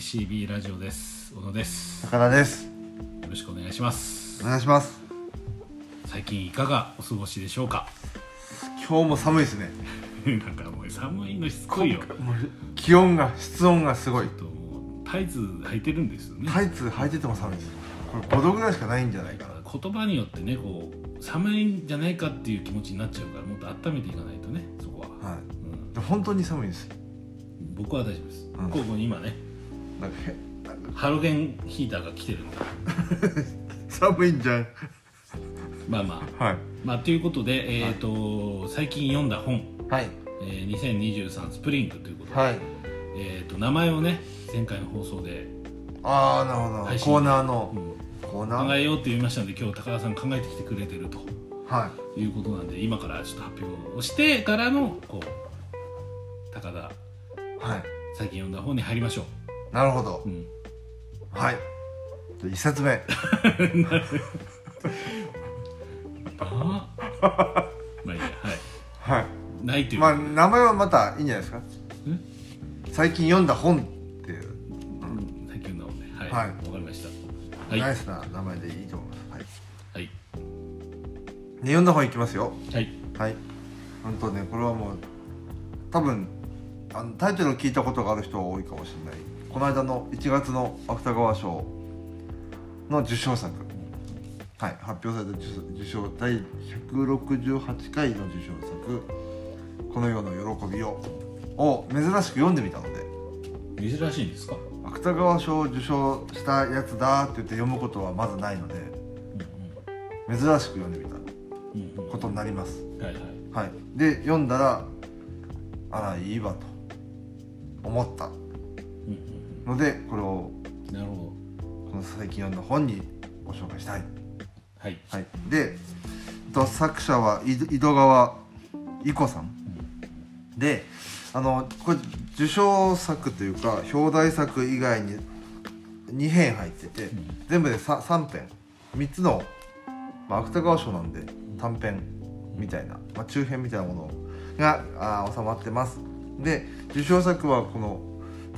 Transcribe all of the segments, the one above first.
ACB ラジオです。小野です。高田です。よろしくお願いします。お願いします。最近いかがお過ごしでしょうか？今日も寒いですね。なんかもう寒いのしつこいよ。気温が室温がすごい。とタイツ履いてるんですよね。タイツ履いてても寒いです。これ5度ぐらいしかないんじゃないかな。言葉によってねこう寒いんじゃないかっていう気持ちになっちゃうからもっと温めていかないとねそこは、はい。うん、で本当に寒いです。僕は大丈夫です、うん。ここに今ねなんかハロゲンヒーターが来てるんだ 寒いんじゃん。まあまあ。はい。まあということで、えーと最近読んだ本、はい。えー2023スプリングということで、はい。えー、と名前をね前回の放送で、ああなるほど。コーナーの。うん。コーナー。考えようって言いましたので今日高田さん考えてきてくれてると。はい。うことなんで今からちょっと発表をしてからのこう高田。いはい。最近読んだ本に入りましょなるほど。う、うん、はい。一冊目。あ？あ まあいいやはい。はい。ないという。まあ名前はまたいいんじゃないですか？最近読んだ本っていう。うん最近読んだ本ね。はい。はい。わ、かりました。はい。ナイスな名前でいいと思います。はい。はい。で読んだ本いきますよ。はい。はい。本当ねこれはもう多分あのタイトルを聞いたことがある人は多いかもしれないこの間の1月の芥川賞の受賞作。はい発表された受賞第168回の受賞作「この世の喜びを」を珍しく読んでみたので。珍しいんですか？芥川賞を受賞したやつだって言って読むことはまずないので珍しく読んでみたうんうんうんうんことになります。はいはい。はい、で読んだらあらいいわと思った。うんうんのでこれをうんなるほこの最近読んだ本にご紹介したい、どはい。はい、でえっと作者は井戸川伊子さん。であのこれ受賞作というか表題作以外に2編入ってて全部で 3, 3編。3つの、まあ、芥川賞なんで短編みたいな、まあ、中編みたいなものがあー収まってます。で受賞作はこの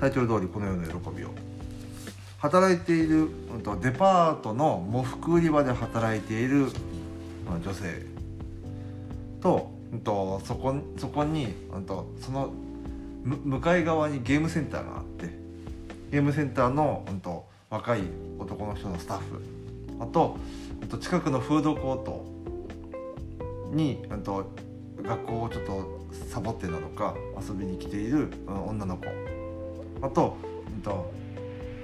タイトル通りこの世の喜びを。働いている、うんと、デパートの喪服売り場で働いている、まあ、女性と,、うん、とそこそこに、うん、とその向かい側にゲームセンターがあってゲームセンターの、うん、と若い男の人のスタッフあと,、うん、と近くのフードコートに、うん、と学校をちょっとサボってなのか遊びに来ている、うん女の子。あと,、うん、と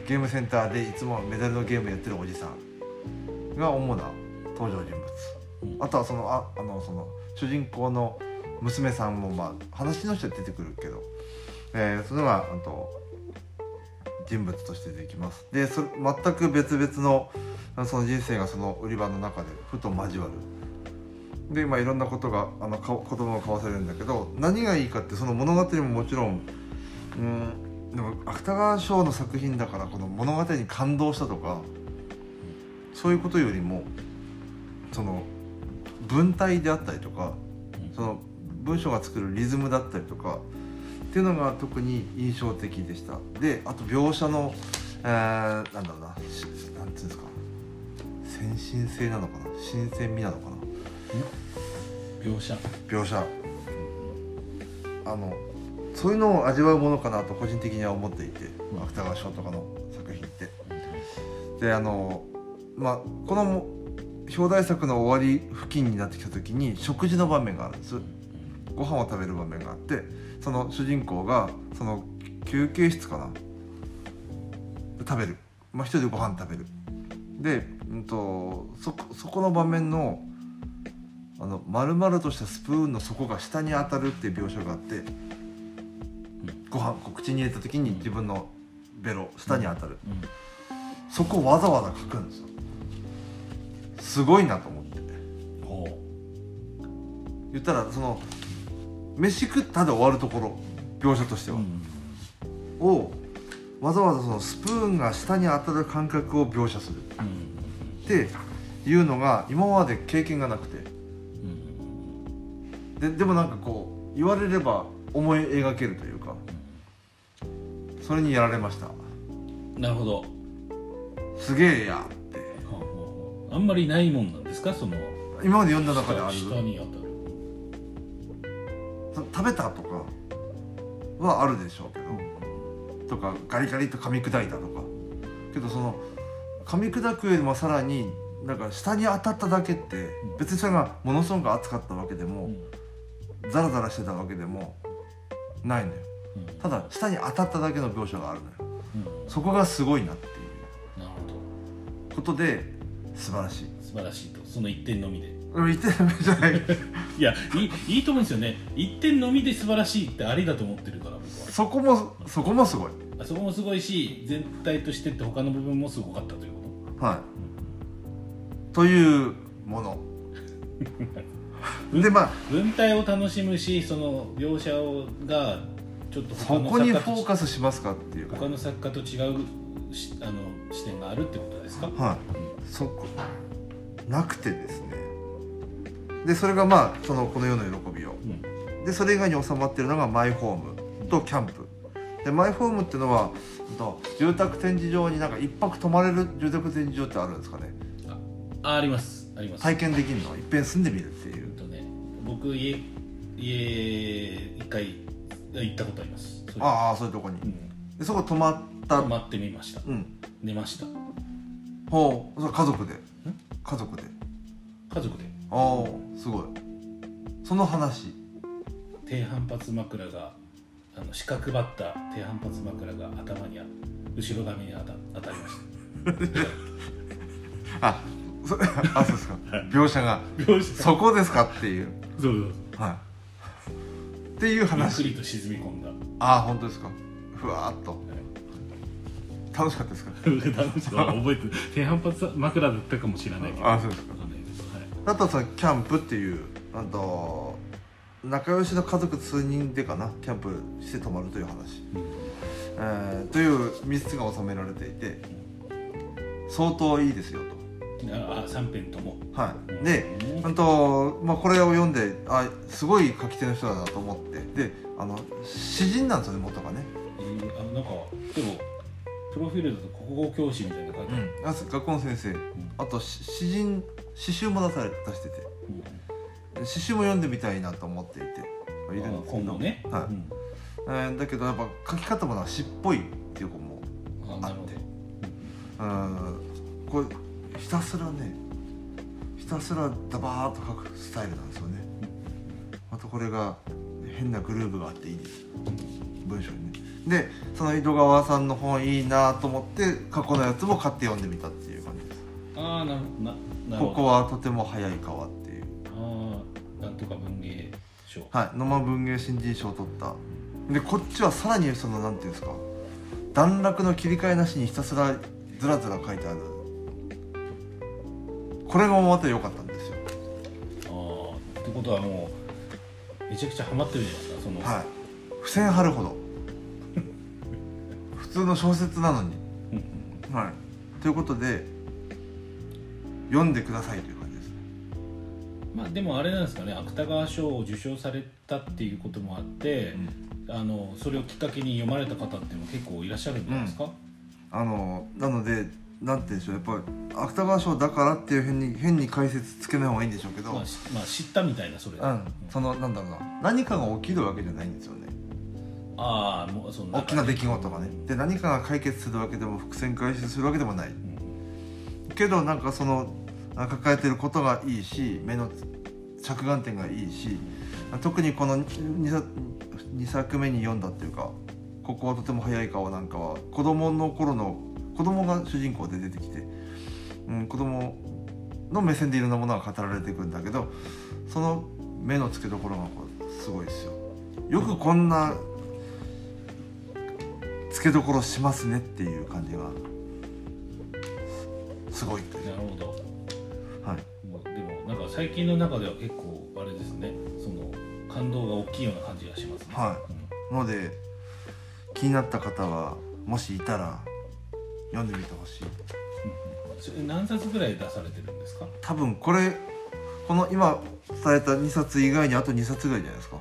ゲームセンターでいつもメダルのゲームやってるおじさんが主な登場人物。うん。あとはそのああのその主人公の娘さんもまあ話の人は出てくるけど、えーそれがあと人物として出てきます。でそれ全く別々のあその人生がその売り場の中でふと交わる。でまあいろんなことがあのか言葉を交わされるんだけど何がいいかってその物語ももちろんうんでも芥川賞の作品だからこの物語に感動したとかそういうことよりもその文体であったりとかうん。その文章が作るリズムだったりとかっていうのが特に印象的でした。であと描写の、えー、なんだろうなしなんていうんですか。先進性なのかな。新鮮味なのかな。描写。描写。あのそういうのを味わうものかなと個人的には思っていてうん。芥川賞とかの作品って。であのまあこの表題作の終わり付近になってきた時に食事の場面があるんです。ご飯を食べる場面があってその主人公がその休憩室かな？食べる、まあ、一人でご飯食べる。で、うん、とそそこの場面のあの丸々としたスプーンの底が下に当たるっていう描写があってご飯こう口に入れた時に自分のベロ下に当たる、うん。そこをわざわざ書くんですよ。すごいなと思って。ほ言ったらその飯食ったで終わるところ描写としてう、はう、ん。をわざわざそのスプーンが下に当たる感覚を描写する。うんっていうのが今まで経験がなくて。うん。ででもなんかこう言われれば思い描けるというかそれにやられました。なるほど。すげえやって。はあんまりないもんなんですか？その今まで読んだ中である？下に当た。るそ食べたとかはあるでしょうけど、とかガリガリと噛み砕いたとか。けどその噛み砕くよりもさらになんか下に当たっただけって別にそれがものすごく熱かったわけでも、ザラザラしてたわけでもないのよ。うんただ下に当たっただけの描写があるのよ。うん。そこがすごいなっていう。なるほど。ことで素晴らしい。素晴らしいと。その一点のみで。うん言ってるじゃない。いやいいいいと思うんですよね。一点のみで素晴らしいってありだと思ってるから僕は。そこもそこもすごい。あそこもすごいし全体としてって他の部分もすごかったというこはい。というもの。でまあと文体を楽しむしその描写をがちょっとそこにフォーカスしますかっていう。か他の作家と違うしあの視点があるってことですか、はい。そこなくてですね。でそれがまあそのこの世の喜びを。うん。でそれ以外に収まってるのがマイホームとキャンプでマイホームっていうのは住宅展示場になんか一泊泊まれる住宅展示場ってあるんですかね？ああります。あります、体験できるの？いっぺん住んでみるっていう。ね僕家家一回行ったことあります。ああそういうとこに。うん。でそこ泊まった。泊まってみました。うん。寝ました。ほう。それ家族で？家族で？家族で。ああすごい。その話。低反発枕があの四角ばった低反発枕が頭にあ後ろ髪に当た当たりまし あそ あそうですか。描写が。た描写。そこですかっていうそうそう。はいっていうゆっく話りと沈み込んだ。ああ本当ですか。ふわーっと。楽しかったですか。楽しい覚えてる。低反発枕だったかもしれないけど。あそうですか。あとはそのキャンプっていうあと仲良しの家族数人でかな。キャンプして泊まるという話、えーという3つが収められていて相当いいですよああ三編とも。とはい。でうんあと、まあ、これを読んであすごい書き手の人だなと思って。であの詩人なんですよね元がね。えーあのなんかでもプロフィールだと国語教師みたいな感じ、うん。あ学校の先生。あとし詩人詩集も出され出してて。うん。詩集も読んでみたいなと思っていて。いるんですけど。ね、はい。うん。えーだけどやっぱ書き方もな詩っぽいっていう子もあなるほど。うん。これひたすらねひたすらダバーっと書くスタイルなんですよね。またこれが変なグルーヴがあっていいです。文章にね。でその井戸川さんの本いいなと思って過去のやつも買って読んでみたっていう感じです。ああなるななるほど。ここはとても早い川っていう。ああなんとか文芸賞。はい野間文芸新人賞を取った。でこっちはさらにそのなんていうんですか。段落の切り替えなしにひたすらずらずら書いてあるこれがまた良かったんですよ。ああってことはもうめちゃくちゃハマってるじゃないですかその、はい。付箋貼るほど。普通の小説なのに。うんうんはい。ということで読んでくださいという感じですね。まあでもあれなんですかね芥川賞を受賞されたっていうこともあって、あのそれをきっかけに読まれた方っていうのも結構いらっしゃるんじゃないですか、あのなのでなんてでしょうやっぱり芥川賞だからっていう変に変に解説つけない方がいいんでしょうけど、まあ、しまあ知ったみたいなそれ、うん、そのなんだろうな何かが起きるわけじゃないんですよね。ああもうその大きな出来事がね。で何かが解決するわけでも伏線回収するわけでもない。うんけどなんかそのあ抱えてることがいいし目の着眼点がいいし特にこの 2, 作2作目に読んだっていうか「ここはとても早い顔」なんかは子供の頃の子供が主人公で出てきて、うん、子供の目線でいろんなものが語られていくんだけどその目の付けどころがこうすごいですよ。よくこんな付けどころしますねっていう感じがすごいなるほど。はい。でもなんか最近の中では結構あれですね。その感動が大きいような感じがしますね。はい。ので気になった方はもしいたら読んでみてほしい。うん何冊ぐらい出されてるんですか？多分これこの今伝えた2冊以外にあと2冊ぐらいじゃないですか。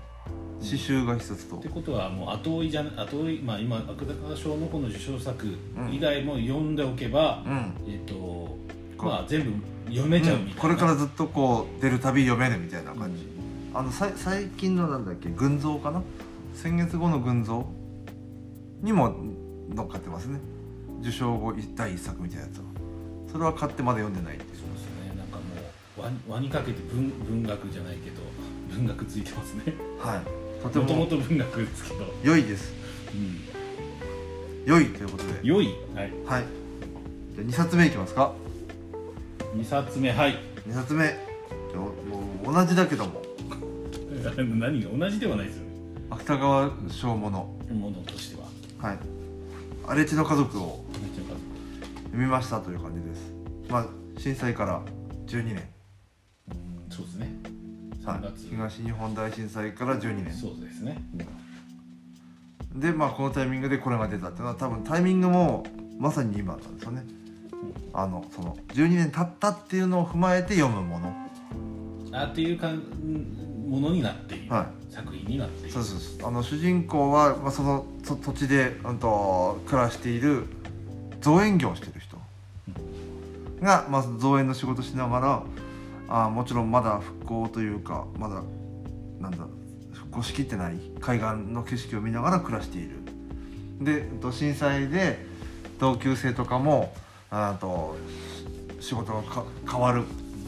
詩集が一冊と。ってことはもう後追いじゃな後追いまあ今芥川賞のこの受賞作以外も読んでおけば、うん。えっ、とまあ全部読めちゃうみたいな、これからずっとこう出るたび読めるみたいな感じ、あのさい最近のなんだっけ群像かな？先月後の群像にも乗っかってますね受賞後第一作みたいなやつはそれは買ってまだ読んでないっていうそうですね。なんかもう輪輪にかけて文文学じゃないけど文学ついてますね。はい。とても。とももと文学ですけど、良いです。うん、良いということで。良い？はい。はい。じゃあ2冊目いきますか。2冊目はい。2冊目。もう同じだけども。何が？同じではないですよね。芥川賞もの。ものとしては。はい。荒地の家族をめっちゃ読みましたという感じです。まあ震災から12年。うんそうですね。3はい月、東日本大震災から12年。そうですね、でまあこのタイミングでこれが出たっていうのは多分タイミングもまさに今なんですよね。あのその12年経ったっていうのを踏まえて読むもの。あっていうかんものになっている、は作品になっている。そうそうそう。あの主人公は、まあ、そのそ土地で、うん、と暮らしている造園業をしてる人が、まあ、造園の仕事しながらあもちろんまだ復興というかまだなんだ復興しきってない海岸の景色を見ながら暮らしている。で震災で同級生とかもあと仕事が変わる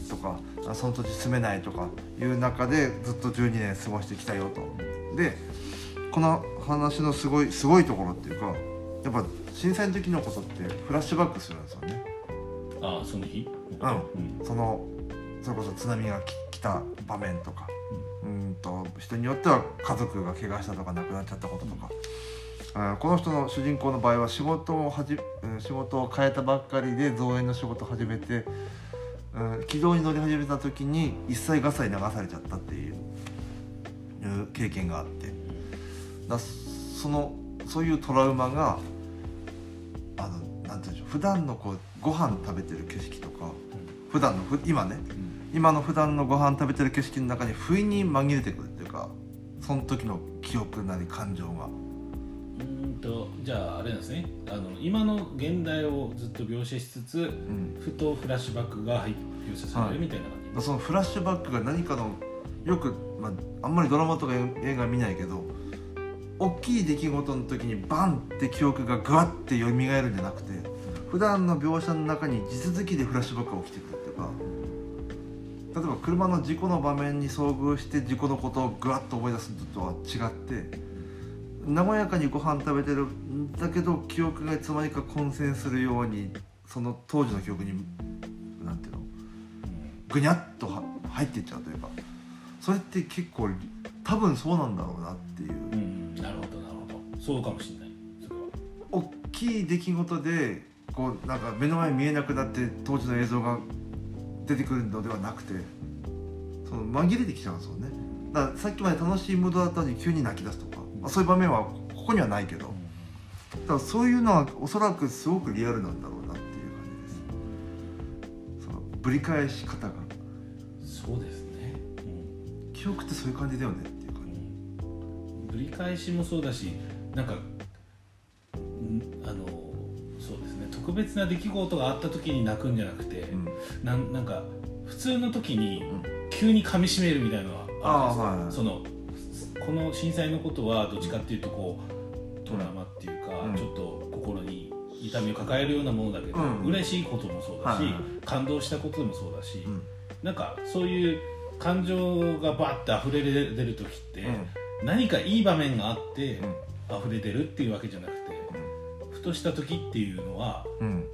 とかその土地住めないとかいう中でずっと12年過ごしてきたよと。でこの話のすごいすごいところっていうかやっぱ震災の時のことってフラッシュバックするんですよね。ああその日？うん。そのそれこそ津波がき来た場面とか。うん。と人によっては家族が怪我したとか亡くなっちゃったこととか、あこの人の主人公の場合は仕事をはじうん仕事を変えたばっかりで造園の仕事を始めて、うん、軌道に乗り始めた時に一切合切流されちゃったっていういう経験があって。だそのそういうトラウマがあのなんていうんでしょう普段のこうご飯食べてる景色とか普段のふ今ね今の普段のご飯食べてる景色の中に不意に紛れてくるっていうかその時の記憶なり感情が。うーんとじゃああれなんですね。あの今の現代をずっと描写しつつうん。ふとフラッシュバックが入描写されるみたいな感じ、そのフラッシュバックが何かのよく、まあ、あんまりドラマとか映画見ないけど大きい出来事の時にバンって記憶がグワッて蘇るんじゃなくて普段の描写の中に地続きでフラッシュバックが起きてくるっていうか例えば車の事故の場面に遭遇して事故のことをグワッと思い出すのとは違って和やかにご飯食べてるんだけど記憶がいつの間にか混戦するようにその当時の記憶になんていうのぐにゃっと入っていっちゃうというかそれって結構多分そうなんだろうなっていう。そうかもしれない。それは。大きい出来事でこうなんか目の前見えなくなって当時の映像が出てくるのではなくてその紛れてきちゃうんですよね。だからさっきまで楽しいムードだったのに急に泣き出すとか、まあ、そういう場面はここにはないけど。だからそういうのはおそらくすごくリアルなんだろうなっていう感じです。そのぶり返し方が。そうですね、記憶ってそういう感じだよねっていう感じ。うん、ぶり返しもそうだしなんかんあのそうですね。特別な出来事があった時に泣くんじゃなくて、うん。なんなんか普通の時にうん。急に噛み締めるみたいなのはあるんですよそのこの震災のことはどっちかっていうとこうトラウマっていうか、うん。ちょっと心に痛みを抱えるようなものだけど、うん。嬉しいこともそうだし、はいはい。感動したこともそうだし、うん。なんかそういう感情がバッて溢れ出る時って、うん。何かいい場面があって、うん溢れ出るっていうわけじゃなくて、ふとした時っていうのはうん。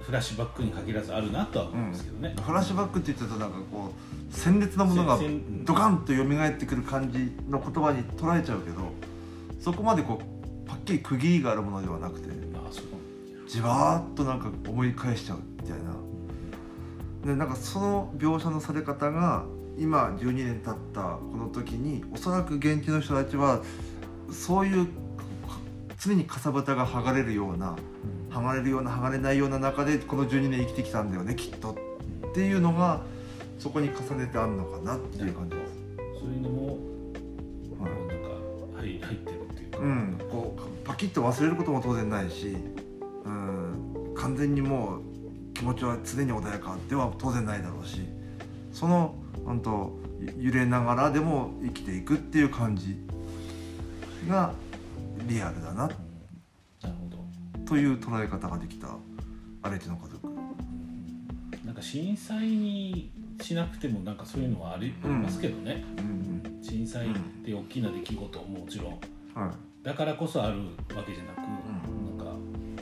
フラッシュバックに限らずあるなとは思うんですけどね、フラッシュバックって言ってたとなんかこう鮮烈なものがドカンと蘇ってくる感じの言葉に捉えちゃうけどそこまでこうパッキリ区切りがあるものではなくてじわーっとなんか思い返しちゃうみたいな。でなんかその描写のされ方が今12年経ったこの時におそらく現地の人たちはそういう常にかさぶたが剥がれるような剥がれるような剥がれないような中でこの12年生きてきたんだよねきっと。っていうのがそこに重ねてあるのかなっていう感じです。そういうのも、はいなんか入入ってるっていうか、うん、こうパキッと忘れることも当然ないし、うん、完全にもう気持ちは常に穏やかでは当然ないだろうしその本当揺れながらでも生きていくっていう感じがリアルだななるほどという捉え方ができた荒地の家族。なんか震災にしなくてもなんかそういうのはあり,、うん。ますけどね。うん震災って大きな出来事ももちろん。はい。だからこそあるわけじゃなく、ん。なんか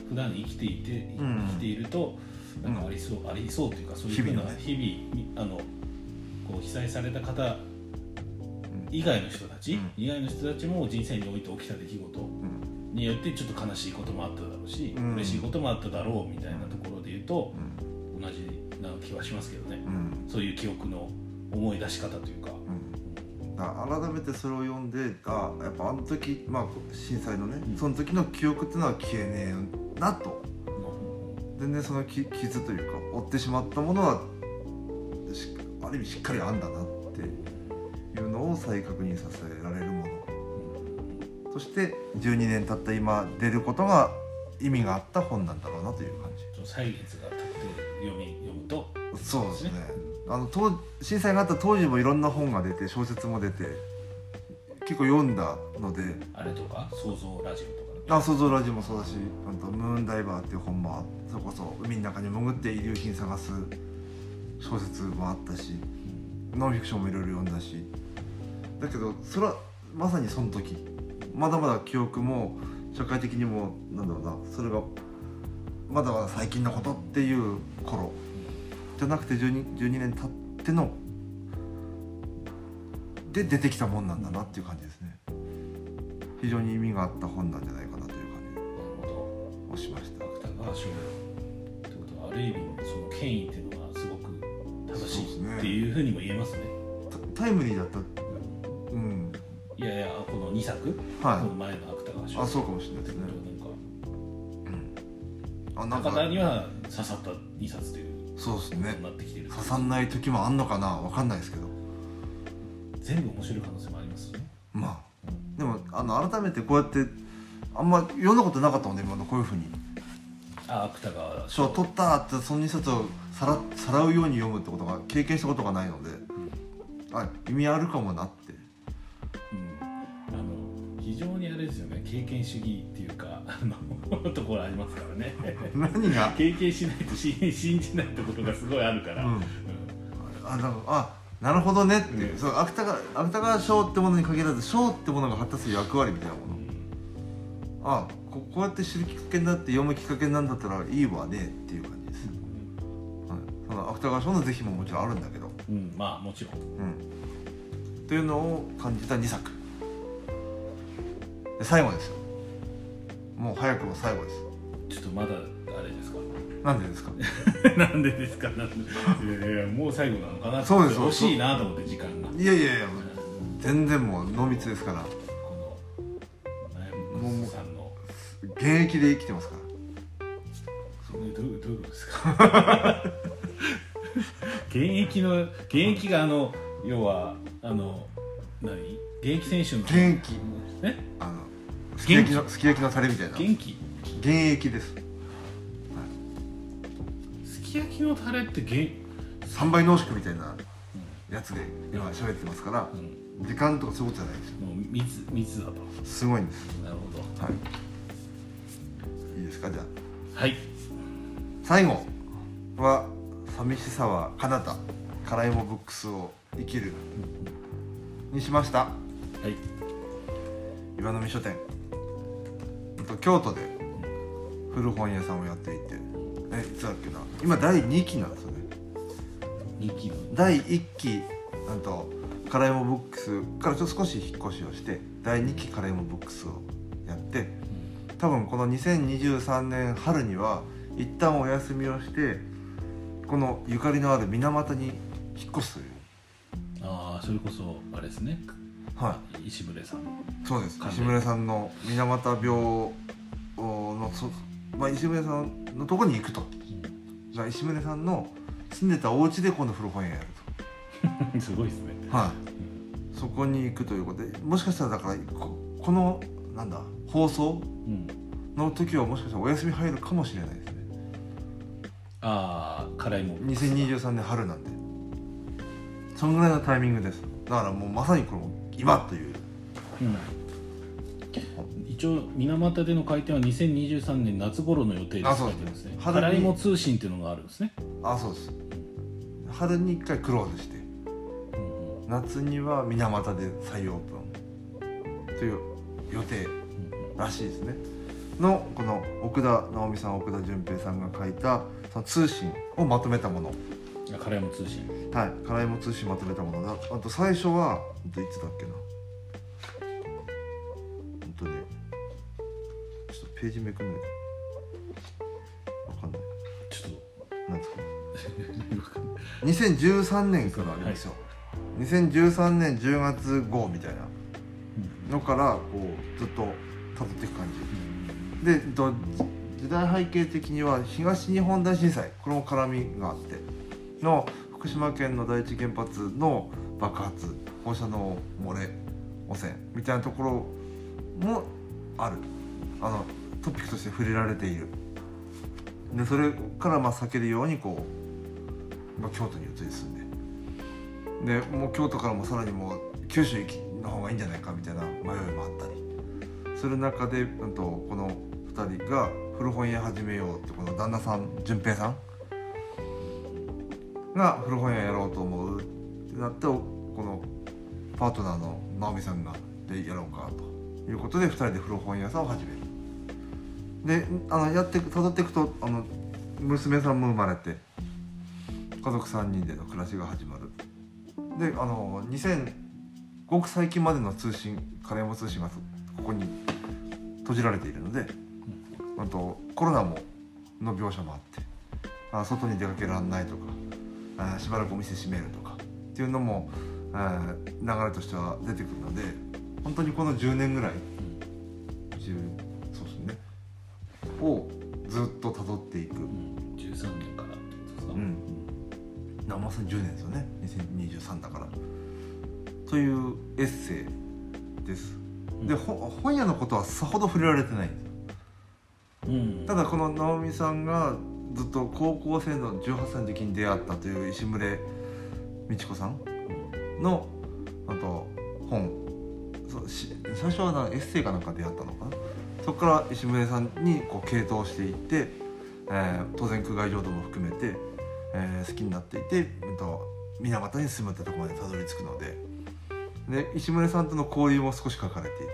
普段生きていて、うん。生きているとなんかありそう、ありそうというかそういうふうな日々あのこう被災された方以外の人たち、うん。以外の人たちも人生において起きた出来事うん。によってちょっと悲しいこともあっただろうし、うん。嬉しいこともあっただろうみたいなところで言うとうん同じな気はしますけどね、うん。そういう記憶の思い出し方というか、改めてそれを読んであやっぱあの時、まあ、震災のね、うん。その時の記憶っていうのは消えねえなと。うん。全然そのき傷というか負ってしまったものはしある意味しっかりあんだなを再確認させられるもの。そして12年経った今出ることが意味があった本なんだろうなという感ちょっと歳月が経って読み読むと。じそうですね。あの当震災があった当時もいろんな本が出て小説も出て結構読んだので。あれとか想像ラジオとかあ想像ラジオもそうだしあとムーンダイバーっていう本もあそれこそ海の中に潜って遺留品探す小説もあったしノンフィクションもいろいろ読んだしだけどそれはまさにその時。まだまだ記憶も社会的にもなんだろうなそれがまだまだ最近のことっていう頃。じゃなくて 12, 12年経ってので出てきたもんなんだなっていう感じですね。非常に意味があった本なんじゃないかなという感じ。をしました。ど芥川賞ってことはある意味その権威っていうのはすごく正しそうですねいっていうふうにも言えますね。タタイムリーだったうん。いやいやこの2作、はい。この前の芥川賞。あそうかもしれないですね。なんかあなんか。中には刺さった2冊というそうですね。なってきてる。刺さんない時もあんのかな？わかんないですけど。全部面白い可能性もありますね。まあ。でもあの改めてこうやってあんま読んだことなかったもんね今のこういうふうに。あ芥川賞。取ったってその2冊をさらさらうように読むってことが経験したことがないので。あ意味あるかもなって非常にあれですよね経験主義っていうかあのところありますからね。何が？経験しないと信信じないってことがすごいあるから、うん。あなんかあなるほどねっていう、うん。そう芥川芥川賞ってものに限らず賞ってものが果たす役割みたいなもの。あここうやって知るきっかけになって読むきっかけになるんだったらいいわねっていう感じです、はい、その芥川賞の是非ももちろんあるんだけど、うん、うんまあもちろん。うん、というのを感じた2作で最後ですよ。もう早くも最後ですちょっとまだあれですか？なんでですか？なんでですか？なんで？いやいやもう最後なのかなそうです惜しいなと思って時間が。いやいやいや全然もう濃密ですから。このもうさんの。現役で生きてますから。それどうどういうことですか？現役の現役があの要はあの何？現役選手の。現役。え？あのすき焼きのすき焼きのタレみたいな。元気？現役です。すき焼きのタレって現3倍濃縮みたいなやつで今喋ってますからうん。時間とかそういうことじゃないですよ。もう密密だと。すごいんです。なるほど。はい。いいですか？じゃあ。はい。最後は「寂しさは彼方辛いもブックスを生きる」にしました。はい。岩波書店と京都で古本屋さんをやっていて。えいつだっけな。今第2期なんですよね。2期の。第1期なんとカラヤモブックスからちょっと少し引っ越しをして第2期カラヤモブックスをやって多分この2023年春には一旦お休みをしてこのゆかりのある水俣に引っ越すという。ああそれこそあれですねは石牟礼さん。いそうです。石村さんの水俣病のそ、まあ、石村さんのところに行くと。が石村さんの住んでたお家で今度古本屋やる すごいですね。とはい。そこに行くということで。もしかしたらだからここのなんだ放送うん。の時はもしかしたらお休み入るかもしれないですね。ああ辛いもん。2023年春なんで。そんぐらいのタイミングです。だからもうまさにこの今という。うん。一応水俣での開店は2023年夏頃の予定で書いてますね。春に。も通信っていうのがあるんですね、あそうです。春に一回クローズして。うん。うん夏には水俣で再オープンという予定らしいですね。のこの奥田直美さん奥田純平さんが書いたその通信をまとめたもの。あ辛いも通信。はい辛いも通信まとめたもの。だあと最初はいつだっけな。本当ねちょっとページめくんないとわかんない。ちょっなんですかと2013年からありますよ、2013年10月号みたいな。のからこうずっと辿っていく感じ。でと時代背景的には東日本大震災。これも絡みがあっての福島県の第一原発の爆発放射能漏れ汚染みたいなところもある。あのトピックとして触れられている。でそれからまあ避けるようにこう、まあ、京都に移り住んで。でもう京都からもさらにもう九州行きの方がいいんじゃないかみたいな迷いもあったり。する中で、うん、とこの2人が古本屋始めようってこの旦那さん淳平さんが古本屋やろうと思うってなってこのパートナーの直美さんがでやろうかということで2人で古本屋さんを始めるであのやってたどっていくとあの娘さんも生まれて家族3人での暮らしが始まる。であの2000ごく最近までの通信金山通信がここに閉じられているので、あとコロナもの描写もあってあ外に出かけられないとかあしばらくお店閉めるとか。っていうのもあ流れとしては出てくるので本当にこの10年ぐらい10そうですね。をずっと辿っていく。うん13年からってことですか、うん。なまさに10年ですよね。2023だから。というエッセイです。でほ本屋のことはさほど触れられてないんですうん。ただこの直美さんがずっと高校生の18歳の時に出会ったという石牟礼美智子さんのあと本。そうし最初はなエッセイかなんか出会ったのかな？そこから石牟礼さんにこう傾倒していって、えー当然苦外浄土も含めて、えー好きになっていて、うんと、水俣に住むってとこまでたどり着くので。で石牟礼さんとの交流も少し書かれていて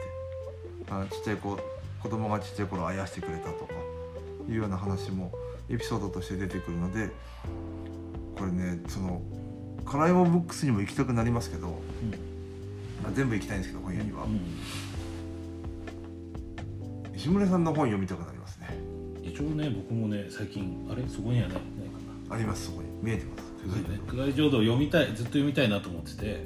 あちっちゃい子子供がちっちゃい頃あやしてくれたとかいうような話もエピソードとして出てくるのでこれねそのカライモブックスにも行きたくなりますけど、まあ全部行きたいんですけど本屋には、うん。石牟礼さんの本読みたくなりますね。一応ね僕もね最近あれ？そこにはないないかな。ありますそこに。見えてます。そうね「久我浄土」を読みたいずっと読みたいなと思っててはい。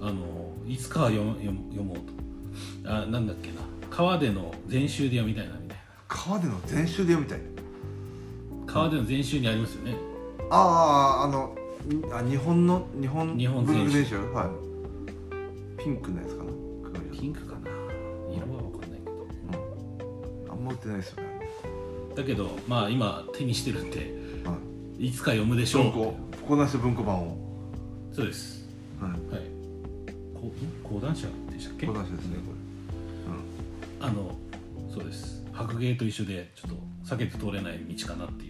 あのいつかは読む読む読もうと。あなんだっけな。川での全集で読みたいなみたい川での全集で読みたい。な川での全集にありますよね。あああのあ日本の日本日本はい。ピンクのやつかな？ピンクかな。色は分かんないけど、あんま売ってないですよね。だけどまあ今手にしてるんではい。いつか読むでしょう。こな文庫版を。そうです。はい。はい。こん？講談社でしたっけ？こなしですねこあのそうです。白芸と一緒でちょっと避けて通れない道かなっていう。れ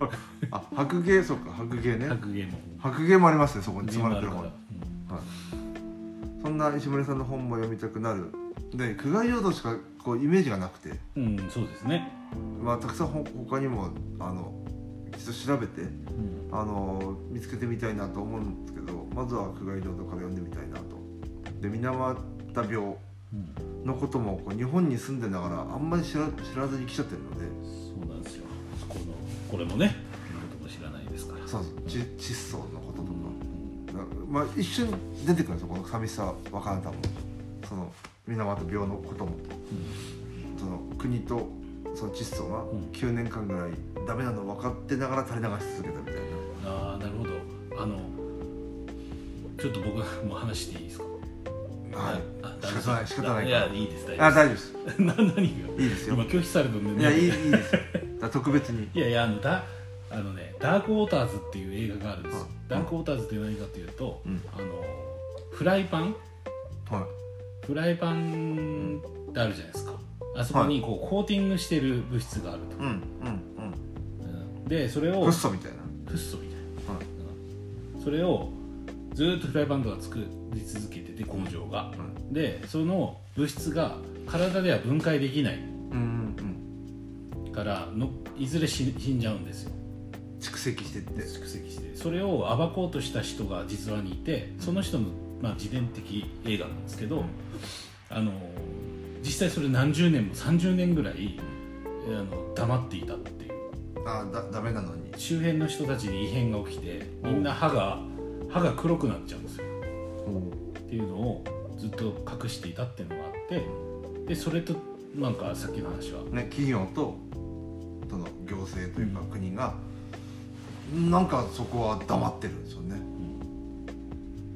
あ白芸そうか白芸ね。白芸も白芸もありますねそこに積まれてるあるから。本、はい、そんな石森さんの本も読みたくなる。で苦外浄土しかこうイメージがなくて、うん、うん、そうですね、まあ、たくさんほ他にもあの一度調べてうん。あの見つけてみたいなと思うんですけどまずは苦外浄土から読んでみたいなと。で水俣病うん、のこともこう日本に住んでながらあんまり知ら知らずに来ちゃってるので。そうなんですよこれもねことも知らないですから。そうそう。ち窒素のこととか。うん。まあ一瞬出てくるんですよこの寂しさわからんたもその水俣病のこともその国とその窒素がん。9年間ぐらいダメなの分かってながら垂れ流し続けたみたいな。ああなるほど。あのちょっと僕も話していいですか？はい。あ仕方ない。仕方ないいやいいです大あ丈夫大丈夫です。何が？いいですよ。今拒否されたんでね。いやいいいいですよ。だ特別に。いやいやあのだあのねダークウォーターズっていう映画があるんです。よ、はいダークウォーターズって何かというと、うん。あのフライパン？はフライパンってあるじゃないですか。あそこにこうコーティングしてる物質があると。い、うんうん。うん。でそれをうんフッ素みたいな。フッ素みたいな、はい。うん。それをずーっとフライパンとか作り続けてて工場が、でその物質が体では分解できない。うんうんからのいずれ死死んじゃうんですよ。蓄積してって。蓄積して。それを暴こうとした人が実話にいてその人の、まあ、自伝的映画なんですけど、あの実際それ何十年も30年ぐらいあの黙っていたっていう。あだダメなのに。周辺の人たちに異変が起きてみんな歯が歯が黒くなっちゃうんですよ。っていうのをずっと隠していたっていうのがあってでそれとなんかさっきの話は。ね企業とその行政というか国が、なんかそこは黙ってるんですよね。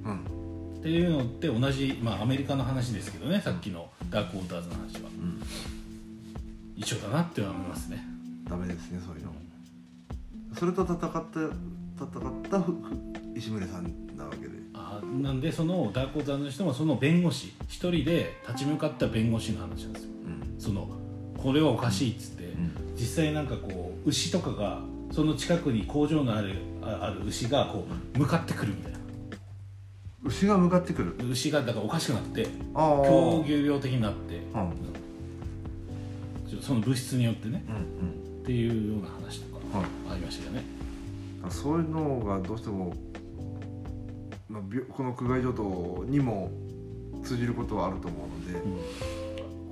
うん。っていうのって同じ、まあ、アメリカの話ですけどねさっきのダークウォーターズの話は。うん。一緒だなって思いますね。ダメですねそういうの。それと戦った戦った石村さんなわけで。あなんでそのダークウォーターズの人もその弁護士一人で立ち向かった弁護士の話なんですよ。うん。そのこれはおかしいっつって、ん実際なんかこう牛とかがその近くに工場のあるあある牛がこう向かってくるみたいな。牛が向かってくる？牛がだからおかしくなって狂牛病的になってうん。その物質によってね。うんっていうような話とかはい。ありましたよね、うんそういうのがどうしても、まあ、病この苦害浄土にも通じることはあると思うので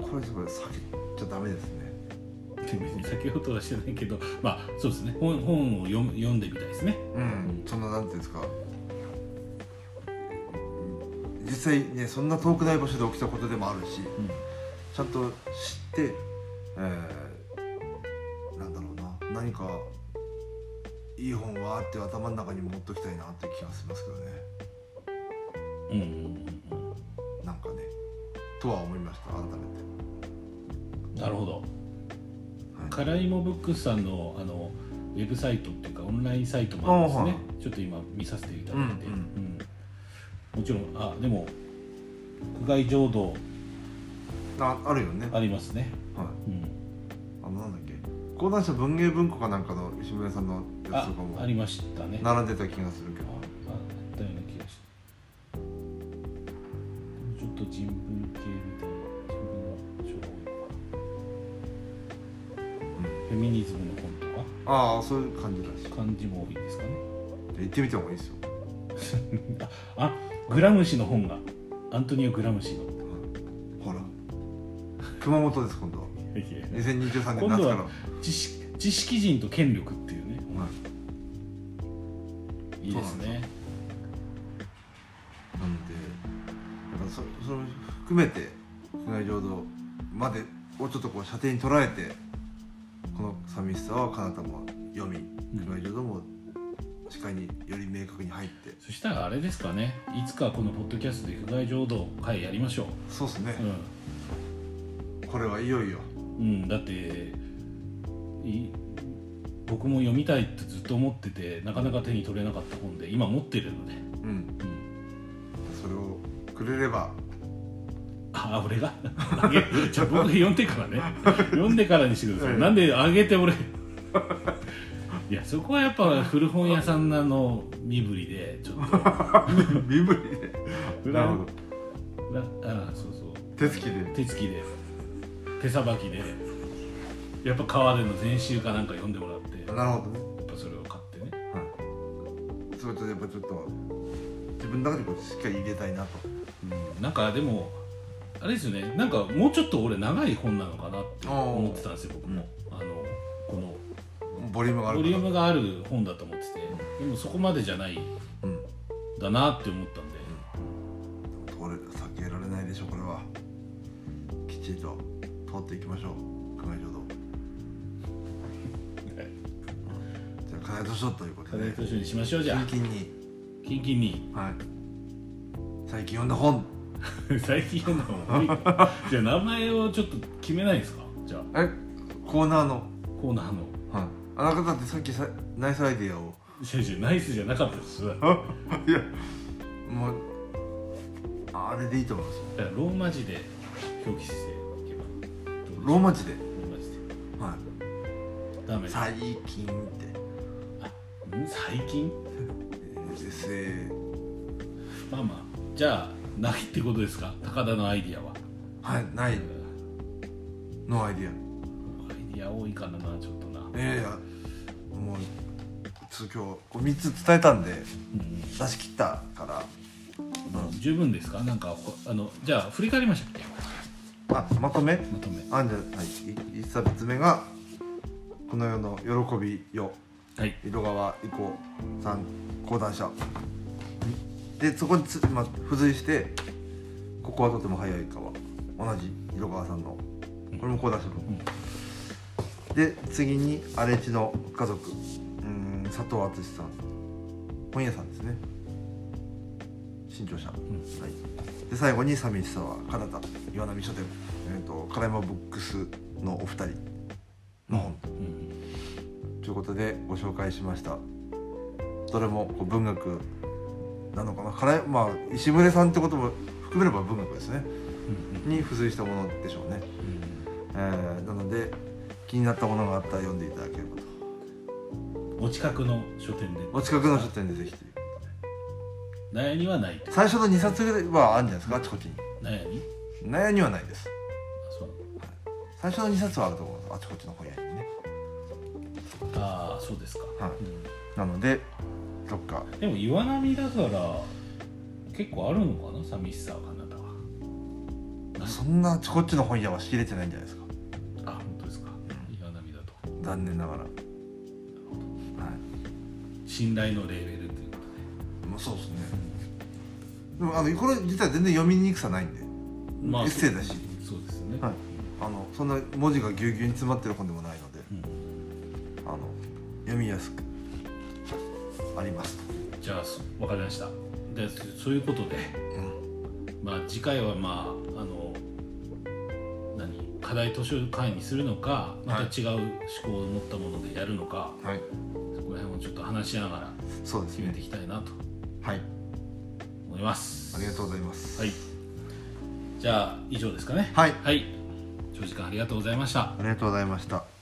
うん。これすごい避けちゃダメですね別に先ほどはしてないけどまあそうですね。本本を読む読んでみたいですね。うん。そんななんていうんですか。実際ねそんな遠くない場所で起きたことでもあるしちゃんと知って、えーなんだろうな。何かいい本はあって頭の中に持っときたいなって気がしますけどね。うんうんうんうん。なんかねとは思いました改めなるほど、はいカライモブックスさんのあのウェブサイトっていうかオンラインサイトもあるんですね、あちょっと今見させていただいて、うんうん。うん。もちろんあでも苦外浄土。てああるよね。ありますね、はい。うん、あのなんだっけ。講談社文芸文庫かなんかの石村さんのやあつとかもありましたね。並んでた気がするけあどあったような気がした。ちょっと人文系みたいなミニズムの本とか？ああそういう感じだしじゃ漢字も多いですかね。あ行ってみた方がいいですよ。あグラムシの本が。アントニオ・グラムシの。ほら。熊本です今度は。いやいや。2023年今度は夏から。知識知識人と権力っていうね、はいいいですね。なんでだからそそれを含めて被害浄土までをちょっとこう射程に捉えては彼方も読みうん。被害浄土も視界により明確に入って。そしたらあれですかね。いつかこのポッドキャストで不害浄土会やりましょそうっすね。う、これはいよいよ。うん、うん、だってい僕も読みたいってずっと思っててなかなか手に取れなかった本で今持ってるので、うん。うん、それをくれれば。あ俺が？じゃあ僕読んでからね。読んでからにしてください、うんなんであげて俺いやそこはやっぱ古本屋さんのあの身振りでちょっと。身振りで？なるほど。なあそうそう。手つきで？手つきで。手さばきで。やっぱ川での全集かなんか読んでもらって。やっなるほど。ねぱそれを買ってね。それとやっぱちょっと自分の中でこうしっかり入れたいなと。うん。なんかでもあれですよね。なんかもうちょっと俺長い本なのかなって思ってたんですよ僕も、あのこのボリュームがあるボリュームががある本だと思ってて。でもそこまでじゃない。うんだなって思ったんで、これ避けられないでしょこれは。きっちりと通っていきましょう。考え浄土じゃあ課題図書ということで。課題図書にしましょうじゃあ。キンキンに。キンキンに。はい。最近読んだ本。最近読んだ方が多い。か じゃあ名前をちょっと決めないですか？じゃあ。え？コーナーの。コーナーの。はいあなただってさっきさナイスアイディアを。先生ナイスじゃなかったです。いやもうあれでいいと思いますよ。らローマ字で表記していけばどうでしょうローマ字で？ローマ字で。はい。ダメ。です最近って。うん？最近？えー SA まあまあ。じゃあないってことですか？高田のアイディアは。はいない。のアイディア。イディア多いかなちょっとな、アいやいやもうちょっと今日こう3つ伝えたんでうん。出し切ったから。うん。十分ですか？なんかほあのじゃあ振り返りましたっけあまとめ？まとめ。あんじゃはい。い一冊目がこの世の喜びよ。はい。井戸川以降さん講談社。でそこにつ、まあ、付随して「ここはとても早い川」同じ井戸川さんの。これも講談社の、で次に「荒地の家族」うん佐藤敦さん。本屋さんですね。新潮社、はい、で最後に「寂しさはカナダ岩波書店」えーと「カラヤマブックス」のお二人の本、うん。ということでご紹介しました。どれもこう文学なのかな。からまあ石牟礼さんってことも含めれば文学ですね。うん。に付随したものでしょうね、うん。えーなので気になったものがあったら読んでいただければと。お近くの書店で。お近くの書店でぜひ。悩みはないと。最初の2冊はあるんじゃないですかあちこちに。悩み？悩みはないです。あそう。最初の2冊はあると思うあちこちの本屋にね。ああそうですか、はい。うん。なのでどっか。でも岩波だから結構あるのかな寂しさはカナダは。そんなあちこちの本屋は仕入れてないんじゃないですか残念ながら。はい。信頼のレーベルというこまあそうですね。でもあのこれ自体全然読みにくさないんで、とでまエッセイだし。そうですね、はい、あのそんな文字がぎゅうぎゅうに詰まってる本でもないのでうん。あの読みやすくありますと、じゃあそわかりました。でそういうことでうん。まあ次回はまあ課題図書館にするのかまた違う思考を持ったものでやるのか、はい。そこら辺をちょっと話しながら決めていねきたいなとはい。思います。ありがとうございます。はい。じゃあ以上ですかね。はい。はい。長時間ありがとうございました。ありがとうございました